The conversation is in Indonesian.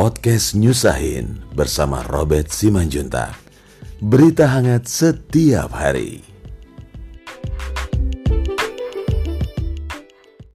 Podcast Nyusahin bersama Robert Simanjuntak. Berita hangat setiap hari.